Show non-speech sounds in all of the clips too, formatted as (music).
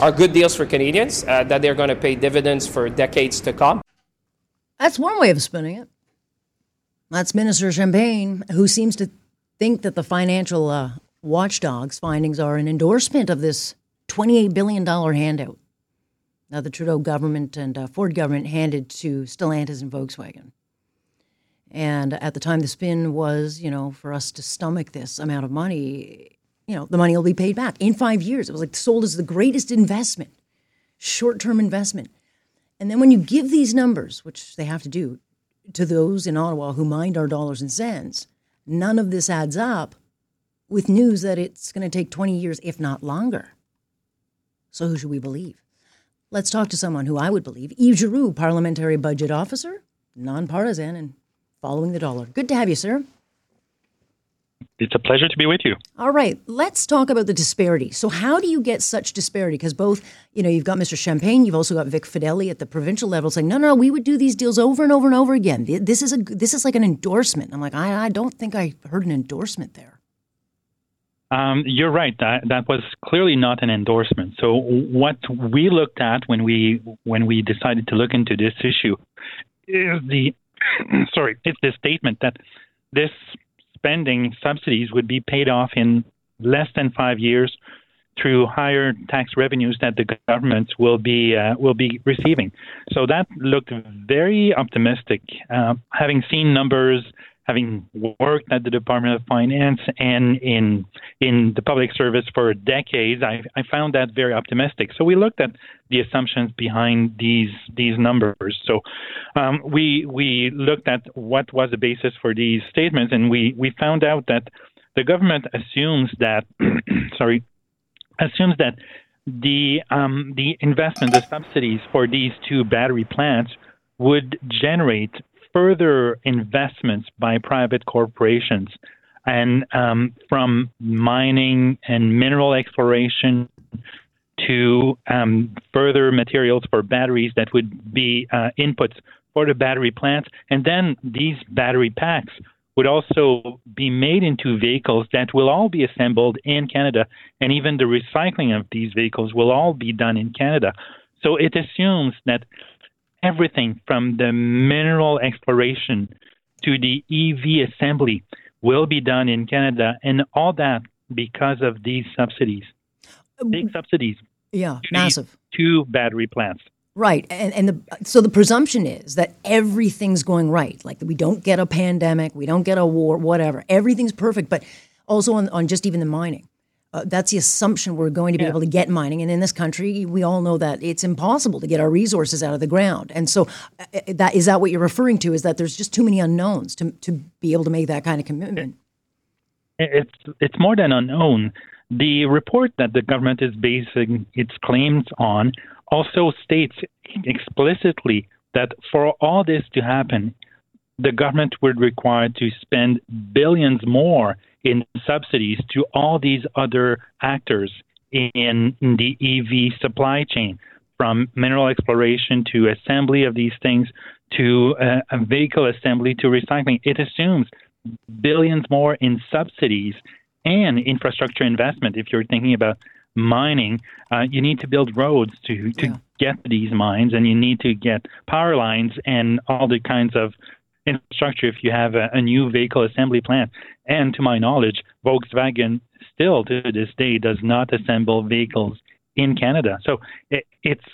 are good deals for Canadians, uh, that they're going to pay dividends for decades to come. That's one way of spinning it. That's Minister Champagne, who seems to think that the financial uh, watchdog's findings are an endorsement of this $28 billion handout. Now, the Trudeau government and uh, Ford government handed to Stellantis and Volkswagen. And at the time, the spin was, you know, for us to stomach this amount of money, you know, the money will be paid back in five years. It was like sold as the greatest investment, short term investment. And then when you give these numbers, which they have to do, to those in Ottawa who mind our dollars and cents, none of this adds up with news that it's going to take 20 years, if not longer. So who should we believe? Let's talk to someone who I would believe Yves Giroux, parliamentary budget officer, nonpartisan, and following the dollar. Good to have you, sir. It's a pleasure to be with you. All right, let's talk about the disparity. So, how do you get such disparity? Because both, you know, you've got Mr. Champagne, you've also got Vic Fedeli at the provincial level saying, "No, no, we would do these deals over and over and over again. This is a this is like an endorsement." I'm like, I, I don't think I heard an endorsement there. Um, you're right. That that was clearly not an endorsement. So, what we looked at when we when we decided to look into this issue is the (clears throat) sorry, it's the statement that this spending subsidies would be paid off in less than five years through higher tax revenues that the governments will be uh, will be receiving. So that looked very optimistic. Uh, having seen numbers having worked at the Department of Finance and in in the public service for decades, I, I found that very optimistic. So we looked at the assumptions behind these these numbers. So um, we we looked at what was the basis for these statements, and we we found out that the government assumes that (clears throat) sorry assumes that the um, the investment, the subsidies for these two battery plants would generate further investments by private corporations and um, from mining and mineral exploration to um, further materials for batteries that would be uh, inputs for the battery plants. And then these battery packs would also be made into vehicles that will all be assembled in Canada, and even the recycling of these vehicles will all be done in Canada. So it assumes that everything from the mineral exploration to the EV assembly will be done in Canada, and all that because of these subsidies. Um, Big subsidies. Yeah, massive. Two battery plants. Right, and and the, so the presumption is that everything's going right. Like we don't get a pandemic, we don't get a war, whatever. Everything's perfect. But also on, on just even the mining, uh, that's the assumption we're going to be yeah. able to get mining. And in this country, we all know that it's impossible to get our resources out of the ground. And so, uh, uh, that is that what you're referring to? Is that there's just too many unknowns to to be able to make that kind of commitment? It's it's more than unknown. The report that the government is basing its claims on also states explicitly that for all this to happen, the government would require to spend billions more in subsidies to all these other actors in, the EV supply chain, from mineral exploration to assembly of these things to uh, vehicle assembly to recycling. It assumes billions more in subsidies and infrastructure investment. If you're thinking about mining, uh, you need to build roads to to yeah. get these mines, and you need to get power lines and all the kinds of infrastructure if you have a, a new vehicle assembly plant. And to my knowledge, Volkswagen still to this day does not assemble vehicles in Canada. So it, it's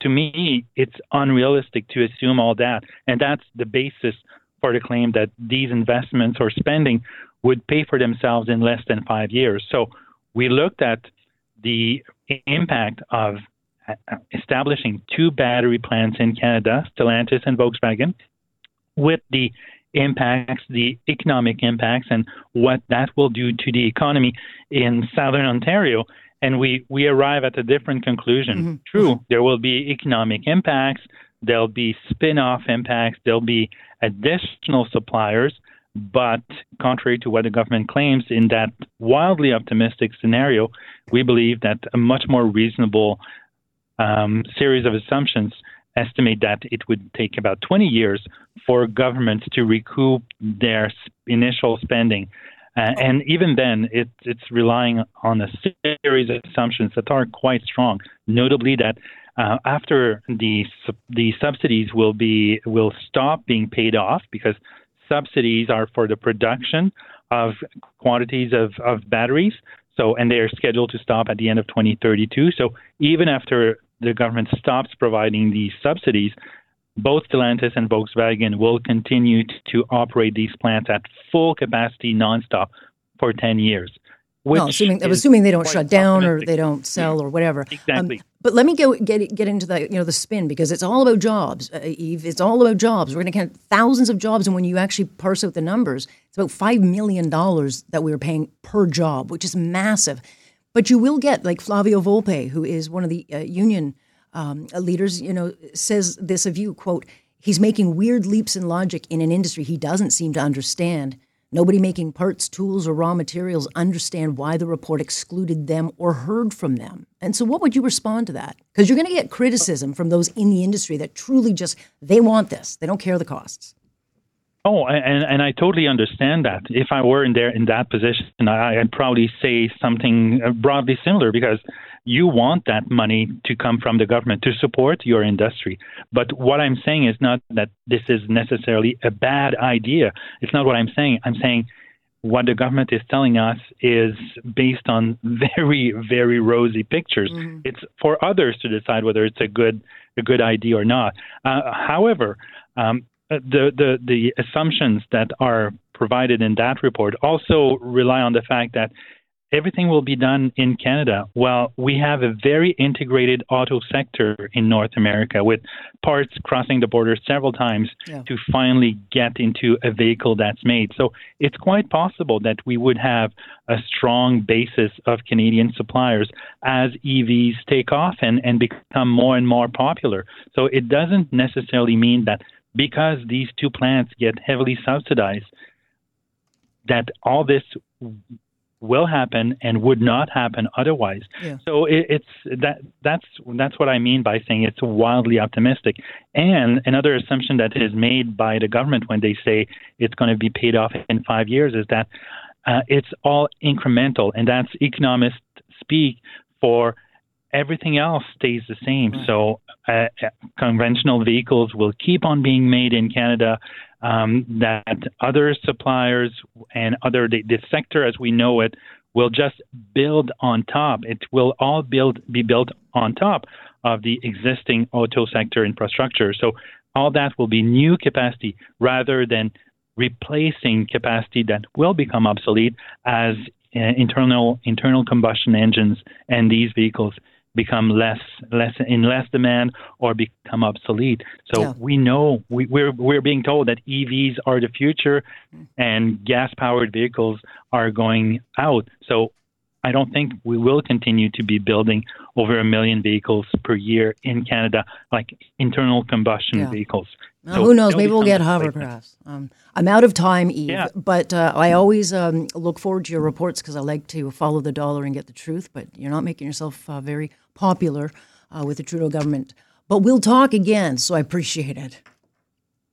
to me, it's unrealistic to assume all that, and that's the basis for the claim that these investments or spending would pay for themselves in less than five years. So we looked at the impact of uh, establishing two battery plants in Canada, Stellantis and Volkswagen, with the impacts, the economic impacts, and what that will do to the economy in southern Ontario. and we, we arrive at a different conclusion. Mm-hmm. True, there will be economic impacts, there'll be spin off impacts, there'll be additional suppliers. But contrary to what the government claims, in that wildly optimistic scenario, we believe that a much more reasonable um, series of assumptions estimate that it would take about 20 years for governments to recoup their initial spending. Uh, and even then, it, it's relying on a series of assumptions that are quite strong. Notably, that uh, after the the subsidies will be will stop being paid off because subsidies are for the production of quantities of, of batteries. So, and they are scheduled to stop at the end of 2032. So, even after the government stops providing these subsidies, both Stellantis and Volkswagen will continue to operate these plants at full capacity nonstop for 10 years. Well, assuming, I'm assuming they don't shut down or they don't sell or whatever. Um, exactly. Um, but let me go get get into the you know the spin because it's all about jobs, uh, Yves. It's all about jobs. We're going to count thousands of jobs, and when you actually parse out the numbers, it's about five million dollars that we are paying per job, which is massive. But you will get like Flavio Volpe, who is one of the uh, union um, leaders, you know, says this of you, quote, he's making weird leaps in logic in an industry he doesn't seem to understand. Nobody making parts, tools, or raw materials understand why the report excluded them or heard from them. And so, what would you respond to that? Because you're going to get criticism from those in the industry that truly just they want this. They don't care the costs. Oh, and and I totally understand that. If I were in there in that position, I, I'd probably say something uh, broadly similar because you want that money to come from the government to support your industry. But what I'm saying is not that this is necessarily a bad idea. It's not what I'm saying. I'm saying what the government is telling us is based on (laughs) very, very rosy pictures. Mm-hmm. It's for others to decide whether it's a good a good idea or not. Uh, however, um, Uh, the, the the assumptions that are provided in that report also rely on the fact that everything will be done in Canada. Well, we have a very integrated auto sector in North America with parts crossing the border several times yeah. to finally get into a vehicle that's made. So it's quite possible that we would have a strong basis of Canadian suppliers as EVs take off and, and become more and more popular. So it doesn't necessarily mean that because these two plants get heavily subsidized, that all this will happen and would not happen otherwise. Yeah. So it, it's that that's that's what I mean by saying it's wildly optimistic. And another assumption that is made by the government when they say it's going to be paid off in five years is that uh, it's all incremental, and that's economist speak for everything else stays the same. Right. So uh, conventional vehicles will keep on being made in Canada. Um, that other suppliers and other the, the, sector as we know it will just build on top. It will all build be built on top of the existing auto sector infrastructure. So all that will be new capacity rather than replacing capacity that will become obsolete as uh, internal internal combustion engines and these vehicles become less less in less demand or become obsolete. So yeah. we know we, we're we're being told that EVs are the future, and gas powered vehicles are going out. So I don't think we will continue to be building over a million vehicles per year in Canada, like internal combustion yeah. vehicles. Well, so who knows? Maybe we'll get hovercrafts. Um, I'm out of time, Yves, yeah. but uh, I always um, look forward to your reports because I like to follow the dollar and get the truth. But you're not making yourself uh, very popular uh, with the Trudeau government. But we'll talk again, so I appreciate it.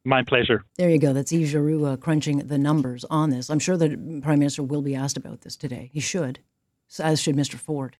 My pleasure. There you go. That's Yves Giroux uh, crunching the numbers on this. I'm sure the Prime Minister will be asked about this today. He should as should Mr. Ford.